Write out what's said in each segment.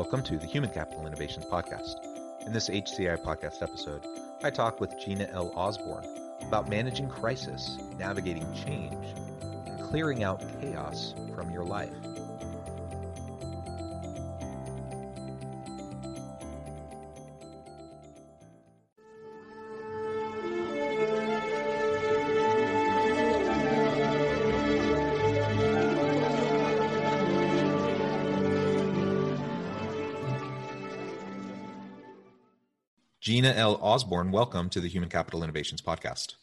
Welcome to the Human Capital Innovations Podcast. In this HCI podcast episode, I talk with Gina L. Osborn about managing crisis, navigating change, and clearing out chaos from your life. Gina L. Osborn, welcome to the Human Capital Innovations Podcast.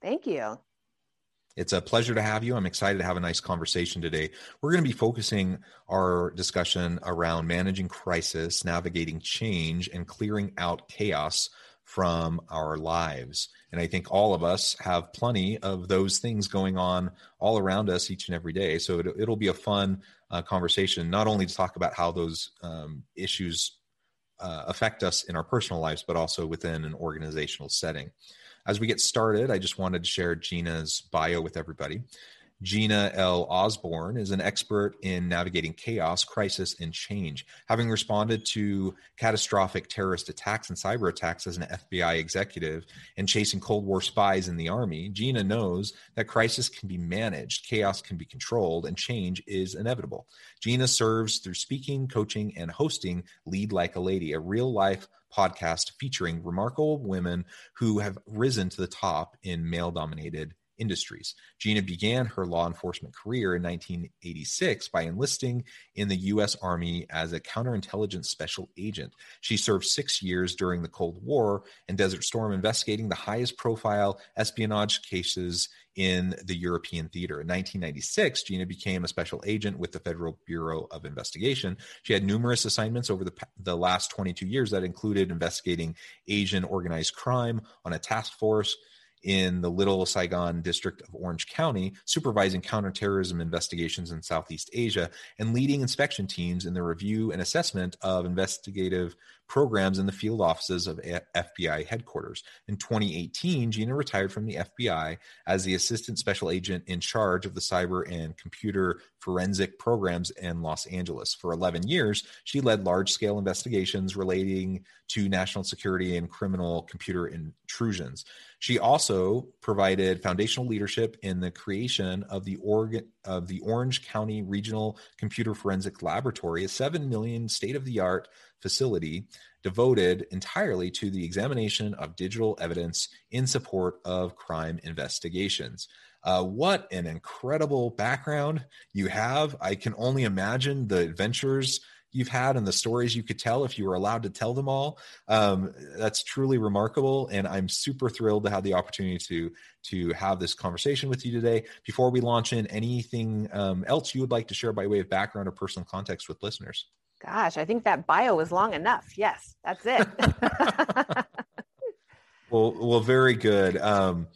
Thank you. It's a pleasure to have you. I'm excited to have a nice conversation today. We're going to be focusing our discussion around managing crisis, navigating change, and clearing out chaos from our lives. And I think all of us have plenty of those things going on all around us each and every day. So it, will be a fun uh, conversation, not only to talk about how those um, issues uh, affect us in our personal lives, but also within an organizational setting. As we get started, I just wanted to share Gina's bio with everybody. Gina L. Osborn is an expert in navigating chaos, crisis, and change. Having responded to catastrophic terrorist attacks and cyber attacks as an FBI executive and chasing Cold War spies in the Army, Gina knows that crisis can be managed, chaos can be controlled, and change is inevitable. Gina serves through speaking, coaching, and hosting Lead Like a Lady, a real life podcast featuring remarkable women who have risen to the top in male dominated industries. Gina began her law enforcement career in 1986 by enlisting in the U.S. Army as a counterintelligence special agent. She served six years during the Cold War and Desert Storm, investigating the highest profile espionage cases in the European theater. In 1996, Gina became a special agent with the Federal Bureau of Investigation. She had numerous assignments over the, the last 22 years that included investigating Asian organized crime on a task force in the Little Saigon district of Orange County, supervising counterterrorism investigations in Southeast Asia and leading inspection teams in the review and assessment of investigative programs in the field offices of FBI headquarters. In 2018, Gina retired from the FBI as the assistant special agent in charge of the cyber and computer forensic programs in Los Angeles. For 11 years, she led large scale investigations relating to national security and criminal computer intrusions. She also provided foundational leadership in the creation of the Oregon of the Orange County Regional Computer Forensic Laboratory, a 7 million state of the art facility devoted entirely to the examination of digital evidence in support of crime investigations. Uh, what an incredible background you have. I can only imagine the adventures you've had and the stories you could tell if you were allowed to tell them all. Um, that's truly remarkable, and I'm super thrilled to have the opportunity to to have this conversation with you today. Before we launch in, anything um, else you would like to share by way of background or personal context with listeners? Gosh, I think that bio was long enough. Yes, that's it. well, well, very good. Um,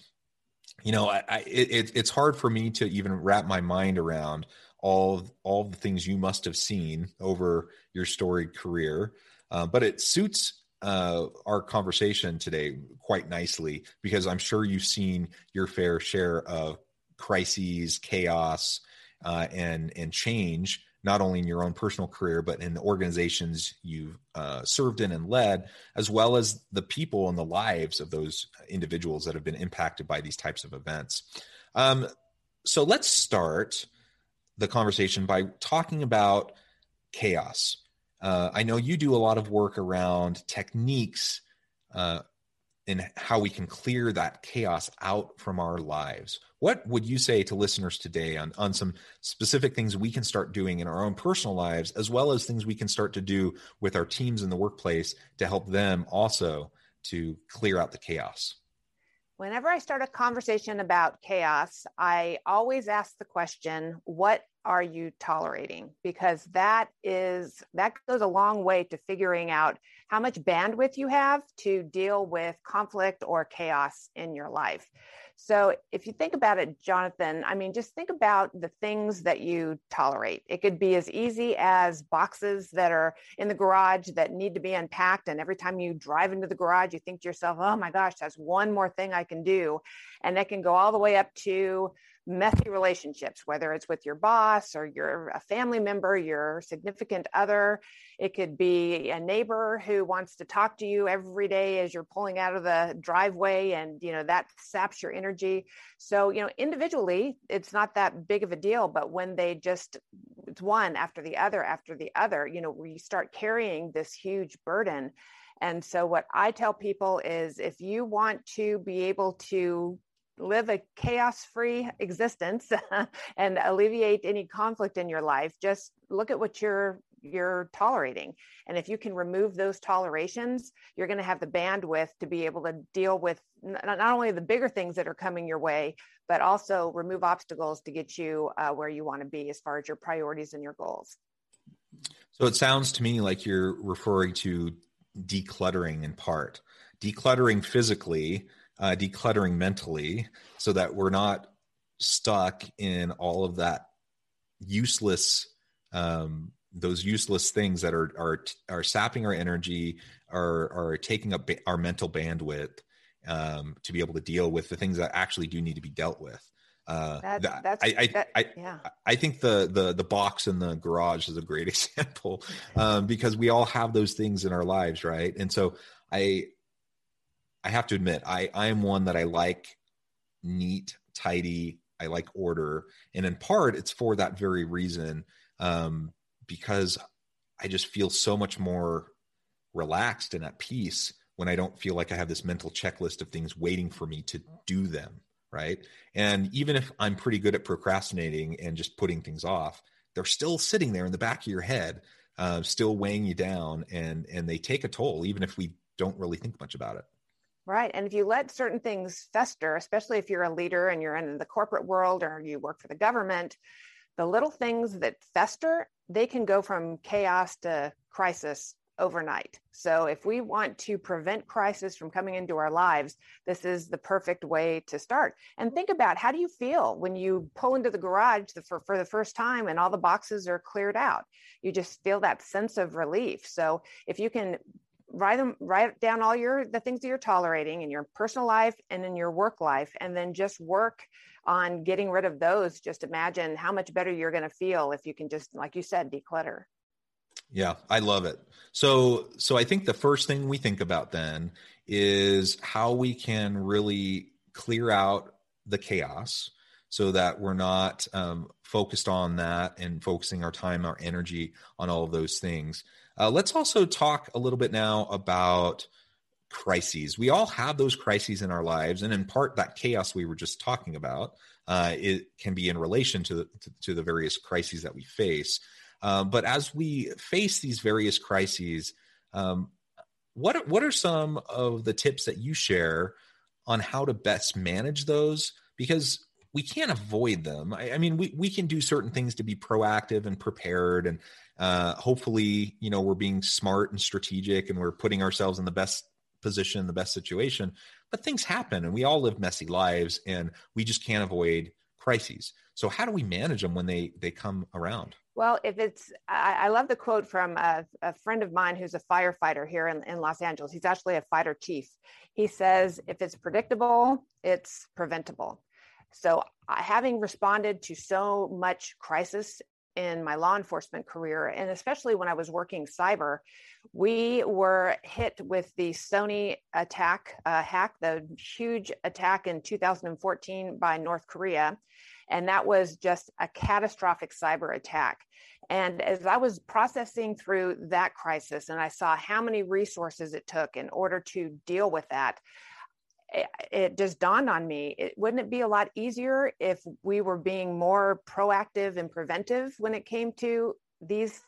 you know, I, I it, it's hard for me to even wrap my mind around all all the things you must have seen over your storied career, uh, but it suits uh, our conversation today quite nicely because I'm sure you've seen your fair share of crises, chaos, uh, and and change not only in your own personal career, but in the organizations you've uh, served in and led, as well as the people and the lives of those individuals that have been impacted by these types of events. Um, so let's start the conversation by talking about chaos. Uh, I know you do a lot of work around techniques uh, in how we can clear that chaos out from our lives. What would you say to listeners today on, on some specific things we can start doing in our own personal lives, as well as things we can start to do with our teams in the workplace to help them also to clear out the chaos? Whenever I start a conversation about chaos, I always ask the question, what are you tolerating? Because that is that goes a long way to figuring out how much bandwidth you have to deal with conflict or chaos in your life. So if you think about it, Jonathan, I mean, just think about the things that you tolerate. It could be as easy as boxes that are in the garage that need to be unpacked. And every time you drive into the garage, you think to yourself, oh my gosh, that's one more thing I can do. And that can go all the way up to messy relationships, whether it's with your boss or your a family member, your significant other. It could be a neighbor who wants to talk to you every day as you're pulling out of the driveway and you know that saps your energy. So, you know, individually it's not that big of a deal, but when they just it's one after the other after the other, you know, we start carrying this huge burden. And so, what I tell people is if you want to be able to live a chaos free existence and alleviate any conflict in your life just look at what you're you're tolerating. And if you can remove those tolerations you're going to have the bandwidth to be able to deal with not only the bigger things that are coming your way but also remove obstacles to get you uh, where you want to be as far as your priorities and your goals. So it sounds to me like you're referring to decluttering in part. Decluttering physically uh, decluttering mentally so that we're not stuck in all of that useless um, those useless things that are are are sapping our energy are are taking up our mental bandwidth um, to be able to deal with the things that actually do need to be dealt with uh, that, that's, I, I, that, I, yeah. I think the, the, the box in the garage is a great example um, because we all have those things in our lives. Right. And so I, I have to admit, I I am one that I like neat, tidy. I like order, and in part, it's for that very reason, um, because I just feel so much more relaxed and at peace when I don't feel like I have this mental checklist of things waiting for me to do them. Right. And even if I'm pretty good at procrastinating and just putting things off, they're still sitting there in the back of your head, uh, still weighing you down, and and they take a toll, even if we don't really think much about it. Right. And if you let certain things fester, especially if you're a leader and you're in the corporate world or you work for the government, the little things that fester, they can go from chaos to crisis overnight. So if we want to prevent crisis from coming into our lives, this is the perfect way to start. And think about how do you feel when you pull into the garage for, for the first time and all the boxes are cleared out? You just feel that sense of relief. So if you can write them write down all your the things that you're tolerating in your personal life and in your work life and then just work on getting rid of those. Just imagine how much better you're going to feel if you can just like you said declutter. Yeah i love it. So so i think the first thing we think about then is how we can really clear out the chaos so that we're not um, focused on that and focusing our time our energy on all of those things uh, let's also talk a little bit now about crises. We all have those crises in our lives, and in part, that chaos we were just talking about uh, it can be in relation to, to, to the various crises that we face. Um, but as we face these various crises, um, what what are some of the tips that you share on how to best manage those? Because we can't avoid them. I, I mean, we we can do certain things to be proactive and prepared and uh, hopefully, you know, we're being smart and strategic and we're putting ourselves in the best position, the best situation. But things happen and we all live messy lives and we just can't avoid crises. So how do we manage them when they they come around? Well, if it's, I, I love the quote from a, a, friend of mine who's a firefighter here in, in Los Angeles. He's actually a fighter chief. He says, if it's predictable, it's preventable. So, having responded to so much crisis in my law enforcement career, and especially when I was working cyber, we were hit with the Sony attack uh, hack, the huge attack in 2014 by North Korea. And that was just a catastrophic cyber attack. And as I was processing through that crisis and I saw how many resources it took in order to deal with that, it, just dawned on me it, wouldn't it be a lot easier if we were being more proactive and preventive when it came to these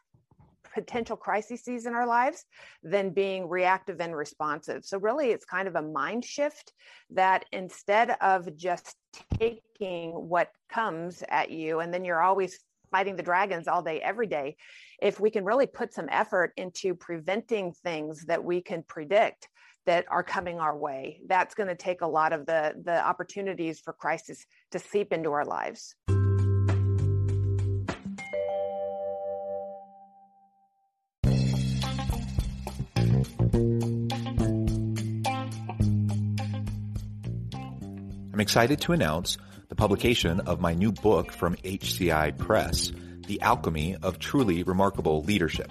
potential crises in our lives than being reactive and responsive. So, really, it's kind of a mind shift that instead of just taking what comes at you and then you're always fighting the dragons all day, every day, if we can really put some effort into preventing things that we can predict that are coming our way, that's going to take a lot of the, the opportunities for crisis to seep into our lives. I'm excited to announce the publication of my new book from HCI Press, The Alchemy of Truly Remarkable Leadership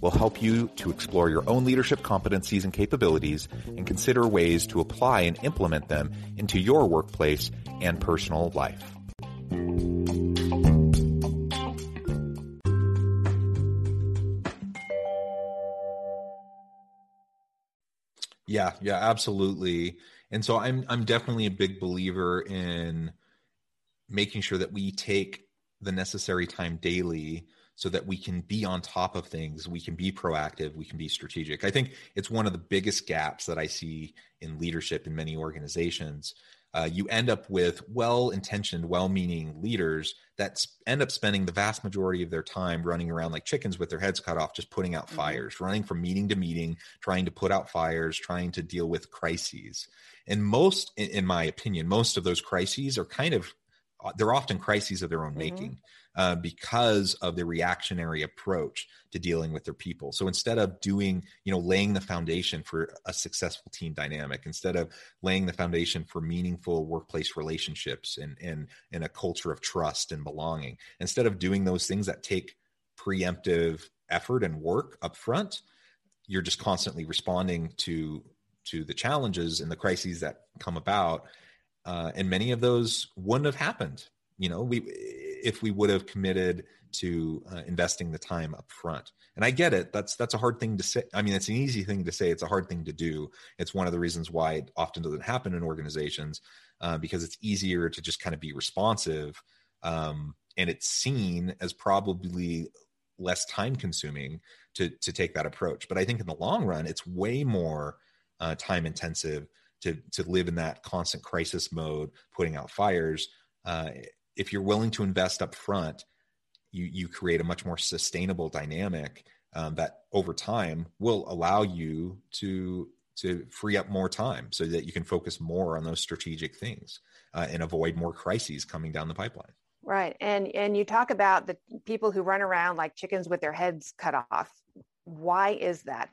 will help you to explore your own leadership competencies and capabilities and consider ways to apply and implement them into your workplace and personal life. Yeah, yeah, absolutely. And so I'm I'm definitely a big believer in making sure that we take the necessary time daily so that we can be on top of things we can be proactive we can be strategic. I think it's one of the biggest gaps that i see in leadership in many organizations. Uh, you end up with well-intentioned well-meaning leaders that end up spending the vast majority of their time running around like chickens with their heads cut off just putting out mm-hmm. fires running from meeting to meeting trying to put out fires trying to deal with crises. And most in my opinion most of those crises are kind of they're often crises of their own mm-hmm. making uh, because of the reactionary approach to dealing with their people. So instead of doing, you know, laying the foundation for a successful team dynamic, instead of laying the foundation for meaningful workplace relationships and and and a culture of trust and belonging, instead of doing those things that take preemptive effort and work up front, you're just constantly responding to to the challenges and the crises that come about uh, and many of those wouldn't have happened. You know we if we would have committed to uh, investing the time up front and i get it. That's that's a hard thing to say. I mean it's an easy thing to say. It's a hard thing to do. It's one of the reasons why it often doesn't happen in organizations uh, because it's easier to just kind of be responsive um, and it's seen as probably less time consuming to to take that approach. But i think in the long run it's way more uh, time intensive to to live in that constant crisis mode putting out fires uh, if you're willing to invest up front, you you create a much more sustainable dynamic um, that over time will allow you to to free up more time so that you can focus more on those strategic things uh, and avoid more crises coming down the pipeline. Right, and and you talk about the people who run around like chickens with their heads cut off. Why is that?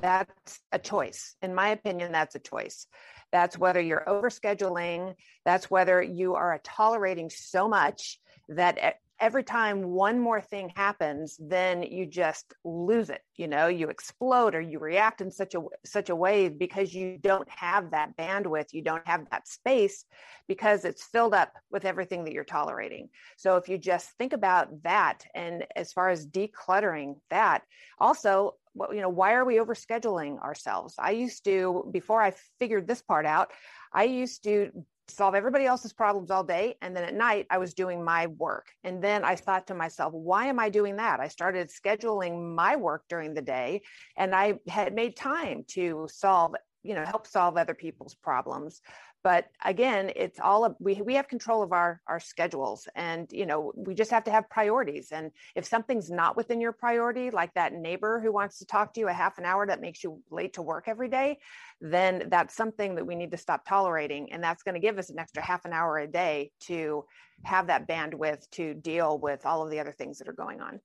That's a choice. In my opinion, that's a choice. That's whether you're overscheduling. That's whether you are tolerating so much that eh, every time one more thing happens then you just lose it you know you explode or you react in such a such a way because you don't have that bandwidth you don't have that space because it's filled up with everything that you're tolerating. So if you just think about that and as far as decluttering that also you know why are we overscheduling ourselves? I used to before i figured this part out i used to solve everybody else's problems all day and then at night i was doing my work. And then i thought to myself why am i doing that? I started scheduling my work during the day and i had made time to solve you know help solve other people's problems but again it's all we we have control of our our schedules and you know we just have to have priorities and if something's not within your priority like that neighbor who wants to talk to you a half an hour that makes you late to work every day then that's something that we need to stop tolerating and that's going to give us an extra half an hour a day to have that bandwidth to deal with all of the other things that are going on.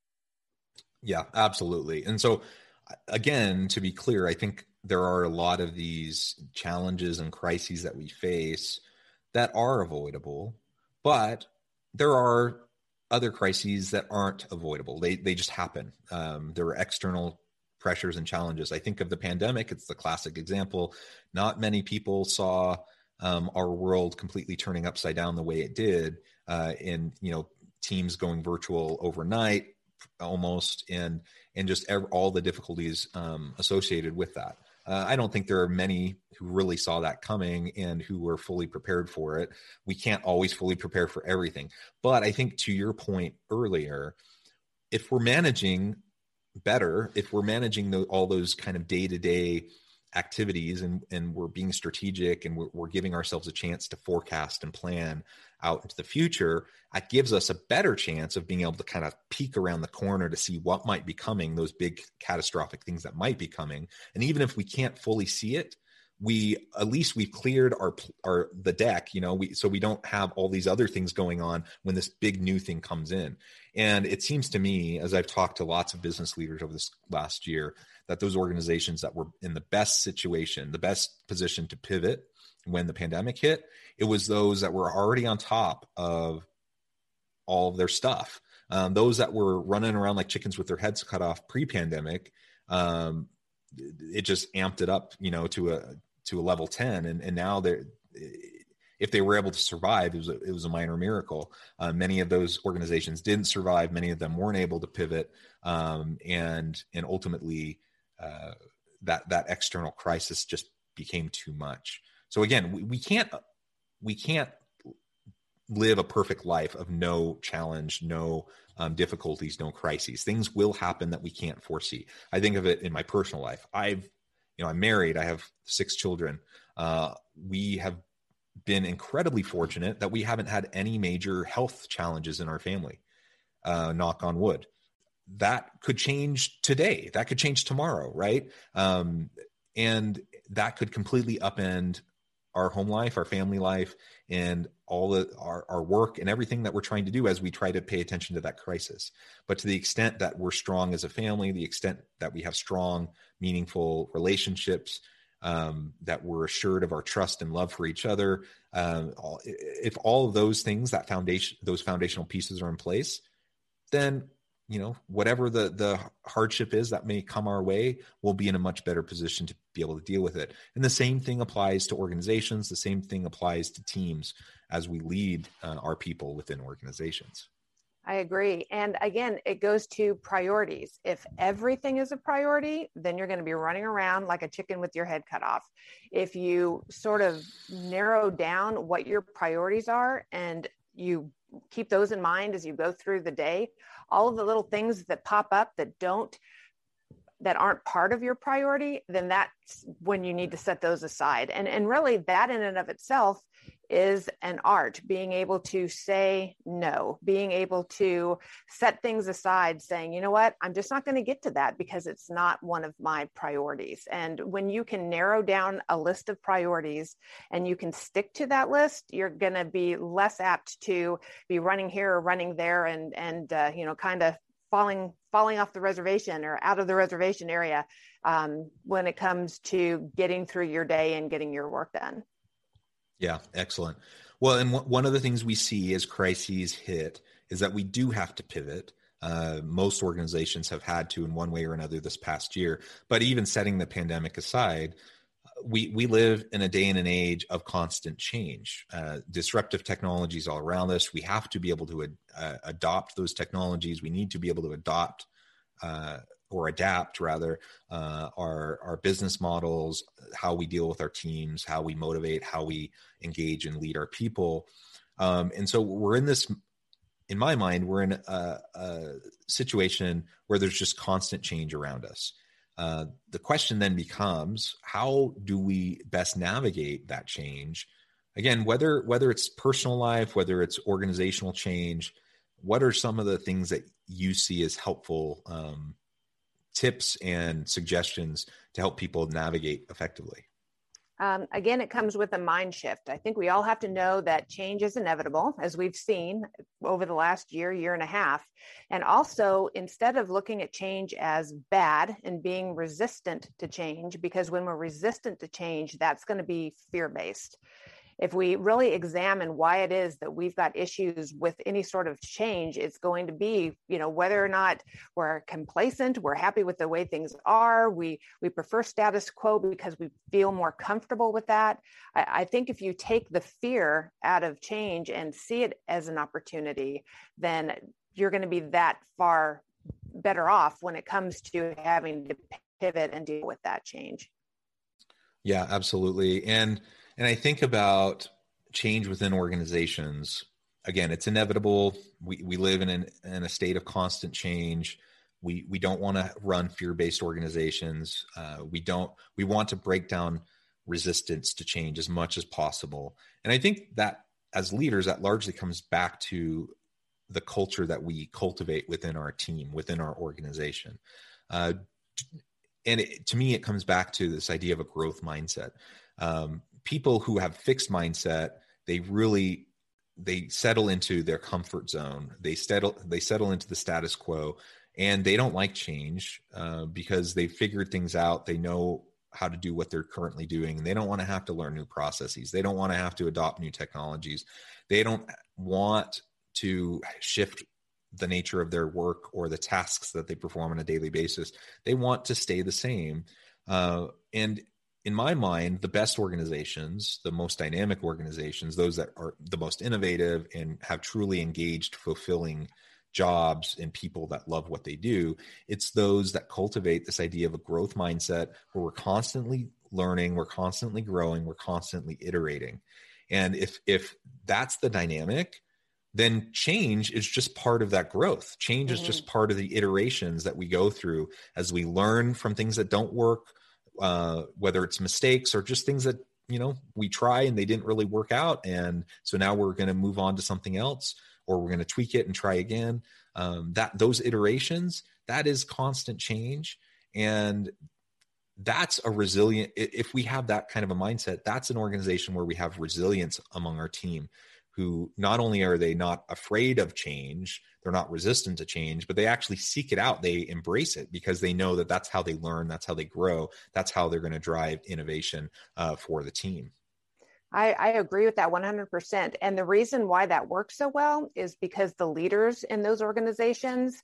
Yeah absolutely. And so again to be clear i think there are a lot of these challenges and crises that we face that are avoidable, but there are other crises that aren't avoidable. They they just happen. Um, there are external pressures and challenges. I think of the pandemic; it's the classic example. Not many people saw um, our world completely turning upside down the way it did, uh, in you know teams going virtual overnight, almost, and and just ev- all the difficulties um, associated with that. Uh, I don't think there are many who really saw that coming and who were fully prepared for it. We can't always fully prepare for everything. But I think to your point earlier, if we're managing better, if we're managing the, all those kind of day to day activities and, and we're being strategic and we're, we're, giving ourselves a chance to forecast and plan out into the future, that gives us a better chance of being able to kind of peek around the corner to see what might be coming, those big catastrophic things that might be coming. And even if we can't fully see it, we at least we've cleared our our the deck you know we so we don't have all these other things going on when this big new thing comes in and it seems to me as i've talked to lots of business leaders over this last year that those organizations that were in the best situation the best position to pivot when the pandemic hit it was those that were already on top of all of their stuff. Um, those that were running around like chickens with their heads cut off pre-pandemic um, it just amped it up you know to a to a level 10 and, and now they're if they were able to survive, it was a, it was a minor miracle. Uh, many of those organizations didn't survive. Many of them weren't able to pivot, um, and and ultimately, uh, that that external crisis just became too much. So again, we, we can't we can't live a perfect life of no challenge, no um, difficulties, no crises. Things will happen that we can't foresee. I think of it in my personal life. I've you know, I'm married. I have six children. Uh, we have been incredibly fortunate that we haven't had any major health challenges in our family. Uh, knock on wood. That could change today. That could change tomorrow, right? Um, and that could completely upend our home life, our family life, and all the our, our work and everything that we're trying to do as we try to pay attention to that crisis. But to the extent that we're strong as a family, the extent that we have strong, meaningful relationships, um, that we're assured of our trust and love for each other, um, all, if all of those things, that foundation, those foundational pieces are in place, then you know whatever the the hardship is that may come our way we'll be in a much better position to be able to deal with it. And the same thing applies to organizations. The same thing applies to teams as we lead uh, our people within organizations I agree. And again, it goes to priorities. If everything is a priority, then you're going to be running around like a chicken with your head cut off. If you sort of narrow down what your priorities are and you keep those in mind as you go through the day, all of the little things that pop up that don't that aren't part of your priority then that's when you need to set those aside and and really that in and of itself is an art being able to say no being able to set things aside saying you know what? I'm just not going to get to that because it's not one of my priorities. And when you can narrow down a list of priorities and you can stick to that list you're going to be less apt to be running here or running there and and uh, you know kind of falling falling off the reservation or out of the reservation area um, when it comes to getting through your day and getting your work done yeah, excellent. Well, and w- one of the things we see as crises hit is that we do have to pivot. Uh, most organizations have had to in one way or another this past year. But even setting the pandemic aside, we we live in a day and an age of constant change. Uh, disruptive technologies all around us. We have to be able to ad, uh, adopt those technologies. We need to be able to adopt uh, or adapt rather uh, our our business models, how we deal with our teams, how we motivate, how we engage and lead our people. Um, and so we're in this, in my mind, we're in a, a situation where there's just constant change around us. uh, the question then becomes how do we best navigate that change again whether whether it's personal life whether it's organizational change what are some of the things that you see as helpful um, tips and suggestions to help people navigate effectively um, again, it comes with a mind shift. I think we all have to know that change is inevitable, as we've seen over the last year, year and a half. And also, instead of looking at change as bad and being resistant to change, because when we're resistant to change, that's going to be fear based if we really examine why it is that we've got issues with any sort of change, it's going to be, you know, whether or not we're complacent, we're happy with the way things are, we we prefer status quo because we feel more comfortable with that. I, I think if you take the fear out of change and see it as an opportunity, then you're going to be that far better off when it comes to having to pivot and deal with that change. Yeah, absolutely. And and I think about change within organizations. Again, it's inevitable. We, we live in, an, in a state of constant change. We, we don't want to run fear-based organizations. Uh, we don't, we want to break down resistance to change as much as possible. And I think that as leaders, that largely comes back to the culture that we cultivate within our team, within our organization. Uh, and it, to me, it comes back to this idea of a growth mindset. Um, people who have fixed mindset, they really they settle into their comfort zone. They settle they settle into the status quo, and they don't like change uh, because they've figured things out. They know how to do what they're currently doing. and They don't want to have to learn new processes. They don't want to have to adopt new technologies. They don't want to shift the nature of their work or the tasks that they perform on a daily basis. They want to stay the same. Uh, and in my mind, the best organizations, the most dynamic organizations, those that are the most innovative and have truly engaged, fulfilling jobs and people that love what they do, it's those that cultivate this idea of a growth mindset where we're constantly learning, we're constantly growing, we're constantly iterating. And if if that's the dynamic, then change is just part of that growth. Change mm-hmm. is just part of the iterations that we go through as we learn from things that don't work, uh, whether it's mistakes or just things that you know we try and they didn't really work out. And so now we're going to move on to something else or we're going to tweak it and try again. Um, that those iterations that is constant change. And that's a resilient if we have that kind of a mindset that's an organization where we have resilience among our team who not only are they not afraid of change, they're not resistant to change, but they actually seek it out. They embrace it because they know that that's how they learn, that's how they grow, that's how they're going to drive innovation uh, for the team. I, I, agree with that 100%. And the reason why that works so well is because the leaders in those organizations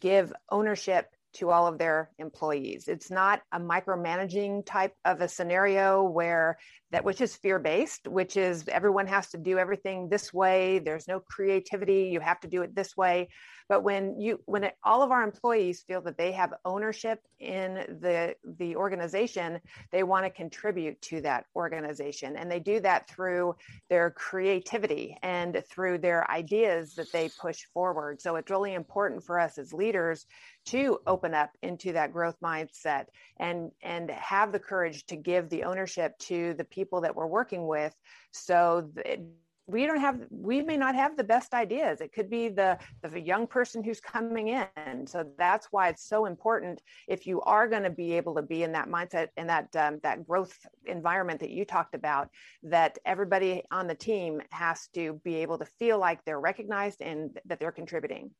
give ownership to all of their employees. It's not a micromanaging type of a scenario where that which is fear based, which is everyone has to do everything this way. There's no creativity. You have to do it this way. But when you when it, all of our employees feel that they have ownership in the the organization, they want to contribute to that organization, and they do that through their creativity and through their ideas that they push forward. So it's really important for us as leaders to open up into that growth mindset and and have the courage to give the ownership to the people that we're working with. So we don't have we may not have the best ideas. It could be the the young person who's coming in. So that's why it's so important if you are going to be able to be in that mindset and that um, that growth environment that you talked about that everybody on the team has to be able to feel like they're recognized and that they're contributing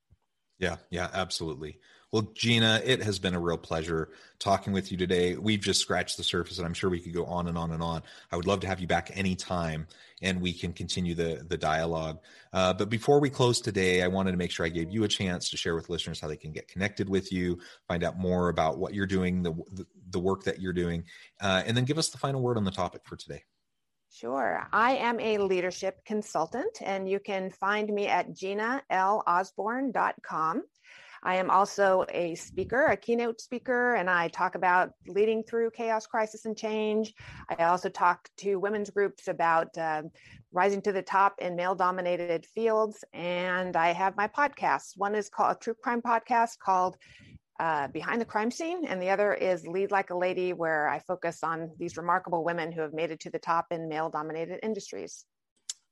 yeah, yeah, absolutely. Well, Gina, it has been a real pleasure talking with you today. We've just scratched the surface, and I'm sure we could go on and on and on. I would love to have you back anytime, and we can continue the the dialogue. Uh, but before we close today, I wanted to make sure I gave you a chance to share with listeners how they can get connected with you, find out more about what you're doing, the the, the work that you're doing, uh, and then give us the final word on the topic for today. Sure. I am a leadership consultant, and you can find me at ginalosborn.com. I am also a speaker, a keynote speaker, and I talk about leading through chaos, crisis, and change. I also talk to women's groups about uh, rising to the top in male dominated fields. And I have my podcasts. One is called a true crime podcast called uh, Behind the Crime Scene, and the other is Lead Like a Lady, where I focus on these remarkable women who have made it to the top in male dominated industries.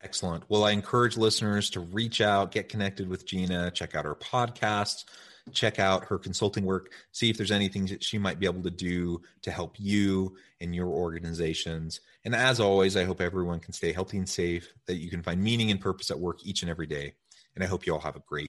Excellent. Well, I encourage listeners to reach out, get connected with Gina, check out her podcast, check out her consulting work, see if there's anything that she might be able to do to help you and your organizations. And as always, I hope everyone can stay healthy and safe, that you can find meaning and purpose at work each and every day. And I hope you all have a great